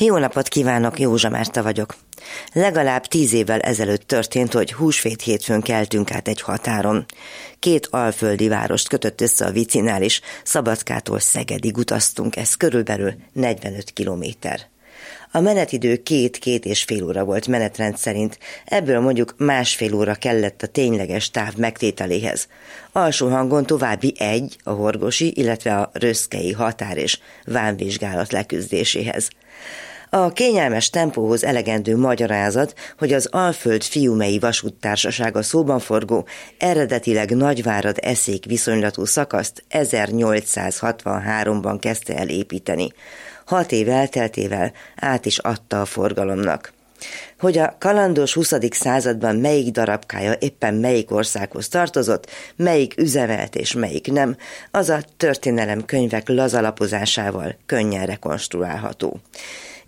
Jó napot kívánok, Józsa Márta vagyok. Legalább tíz évvel ezelőtt történt, hogy húsvét hétfőn keltünk át egy határon. Két alföldi várost kötött össze a vicinál, és Szabadkától Szegedig utaztunk, ez körülbelül 45 kilométer. A menetidő két-két és fél óra volt menetrend szerint, ebből mondjuk másfél óra kellett a tényleges táv megtételéhez. Alsó hangon további egy, a horgosi, illetve a röszkei határ és vámvizsgálat leküzdéséhez. A kényelmes tempóhoz elegendő magyarázat, hogy az Alföld fiumei vasúttársasága szóban forgó, eredetileg Nagyvárad eszék viszonylatú szakaszt 1863-ban kezdte el építeni. Hat év elteltével át is adta a forgalomnak. Hogy a kalandos 20. században melyik darabkája éppen melyik országhoz tartozott, melyik üzemelt és melyik nem, az a történelem könyvek lazalapozásával könnyen rekonstruálható.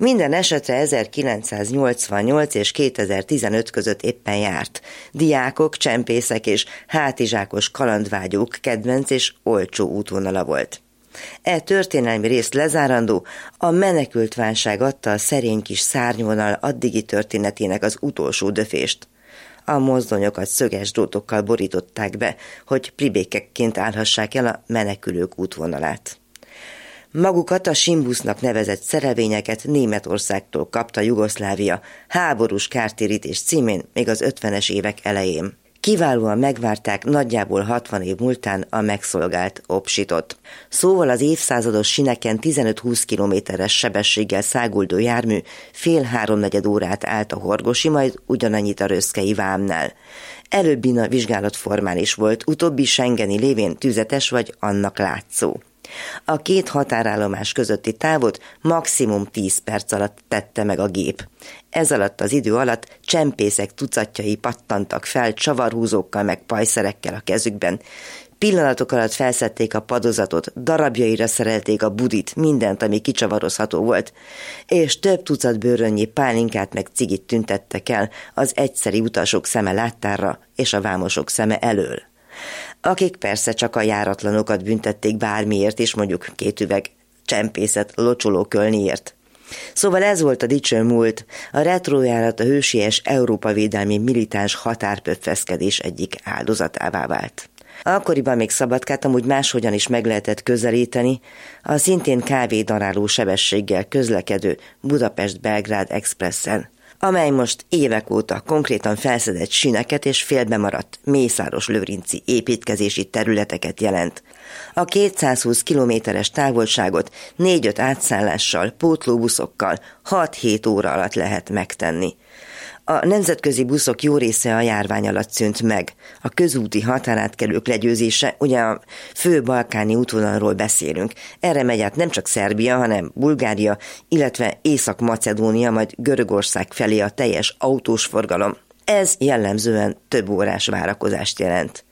Minden esetre 1988 és 2015 között éppen járt. Diákok, csempészek és hátizsákos kalandvágyók kedvenc és olcsó útvonala volt. E történelmi részt lezárandó, a menekült válság adta a szerény kis szárnyvonal addigi történetének az utolsó döfést. A mozdonyokat szöges drótokkal borították be, hogy pribékekként állhassák el a menekülők útvonalát. Magukat a Simbusznak nevezett szerelvényeket Németországtól kapta Jugoszlávia háborús kártérítés címén még az 50-es évek elején. Kiválóan megvárták nagyjából 60 év múltán a megszolgált opsitot. Szóval az évszázados sineken 15-20 kilométeres sebességgel száguldó jármű fél háromnegyed órát állt a horgosi, majd ugyanannyit a röszkei vámnál. Előbbi a vizsgálat formális volt, utóbbi Schengeni lévén tüzetes vagy annak látszó. A két határállomás közötti távot maximum 10 perc alatt tette meg a gép. Ez alatt az idő alatt csempészek tucatjai pattantak fel csavarhúzókkal meg pajszerekkel a kezükben. Pillanatok alatt felszették a padozatot, darabjaira szerelték a budit, mindent, ami kicsavarozható volt, és több tucat bőrönnyi pálinkát meg cigit tüntettek el az egyszeri utasok szeme láttára és a vámosok szeme elől akik persze csak a járatlanokat büntették bármiért is, mondjuk két üveg csempészet locsoló kölniért. Szóval ez volt a dicső múlt, a retrojárat a hősies Európa védelmi militáns határpöffeszkedés egyik áldozatává vált. Akkoriban még Szabadkát amúgy máshogyan is meg lehetett közelíteni, a szintén kávédaráló sebességgel közlekedő Budapest-Belgrád expressen amely most évek óta konkrétan felszedett sineket és félbemaradt Mészáros Lőrinci építkezési területeket jelent. A 220 kilométeres távolságot 4-5 átszállással, pótlóbuszokkal 6-7 óra alatt lehet megtenni. A nemzetközi buszok jó része a járvány alatt szűnt meg. A közúti határátkelők legyőzése, ugye a fő balkáni útvonalról beszélünk. Erre megy át nem csak Szerbia, hanem Bulgária, illetve Észak-Macedónia, majd Görögország felé a teljes autós forgalom. Ez jellemzően több órás várakozást jelent.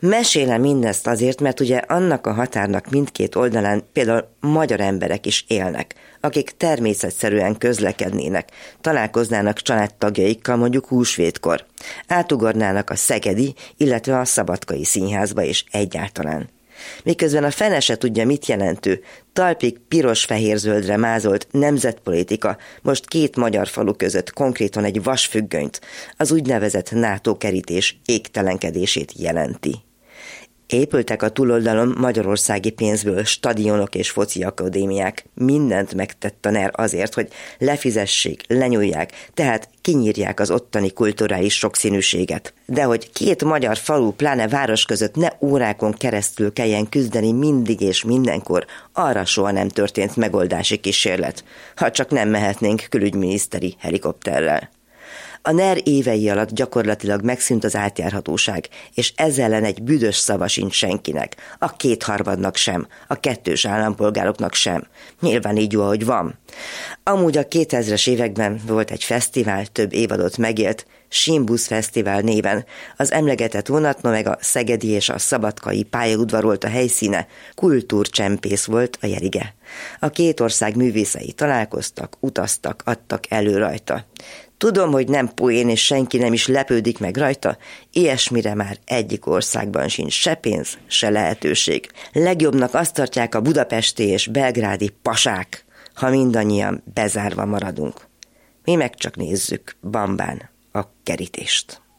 Mesélem mindezt azért, mert ugye annak a határnak mindkét oldalán például magyar emberek is élnek, akik természetszerűen közlekednének, találkoznának családtagjaikkal mondjuk húsvétkor, átugornának a Szegedi, illetve a Szabadkai színházba is egyáltalán. Miközben a fene se tudja, mit jelentő, talpig piros-fehér-zöldre mázolt nemzetpolitika most két magyar falu között konkrétan egy vasfüggönyt, az úgynevezett NATO kerítés égtelenkedését jelenti. Épültek a túloldalon magyarországi pénzből stadionok és foci akadémiák. Mindent megtett a NER azért, hogy lefizessék, lenyúlják, tehát kinyírják az ottani kulturális sokszínűséget. De hogy két magyar falu, pláne város között ne órákon keresztül kelljen küzdeni mindig és mindenkor, arra soha nem történt megoldási kísérlet, ha csak nem mehetnénk külügyminiszteri helikopterrel. A NER évei alatt gyakorlatilag megszűnt az átjárhatóság, és ezzel ellen egy büdös szava sincs senkinek, a kétharmadnak sem, a kettős állampolgároknak sem. Nyilván így jó, ahogy van. Amúgy a 2000-es években volt egy fesztivál, több évadot megélt, Simbusz Fesztivál néven. Az emlegetett vonatma meg a Szegedi és a Szabadkai pályaudvar volt a helyszíne, kultúrcsempész volt a jerige. A két ország művészei találkoztak, utaztak, adtak elő rajta. Tudom, hogy nem poén, és senki nem is lepődik meg rajta, ilyesmire már egyik országban sincs se pénz, se lehetőség. Legjobbnak azt tartják a budapesti és belgrádi pasák, ha mindannyian bezárva maradunk. Mi meg csak nézzük bambán a kerítést.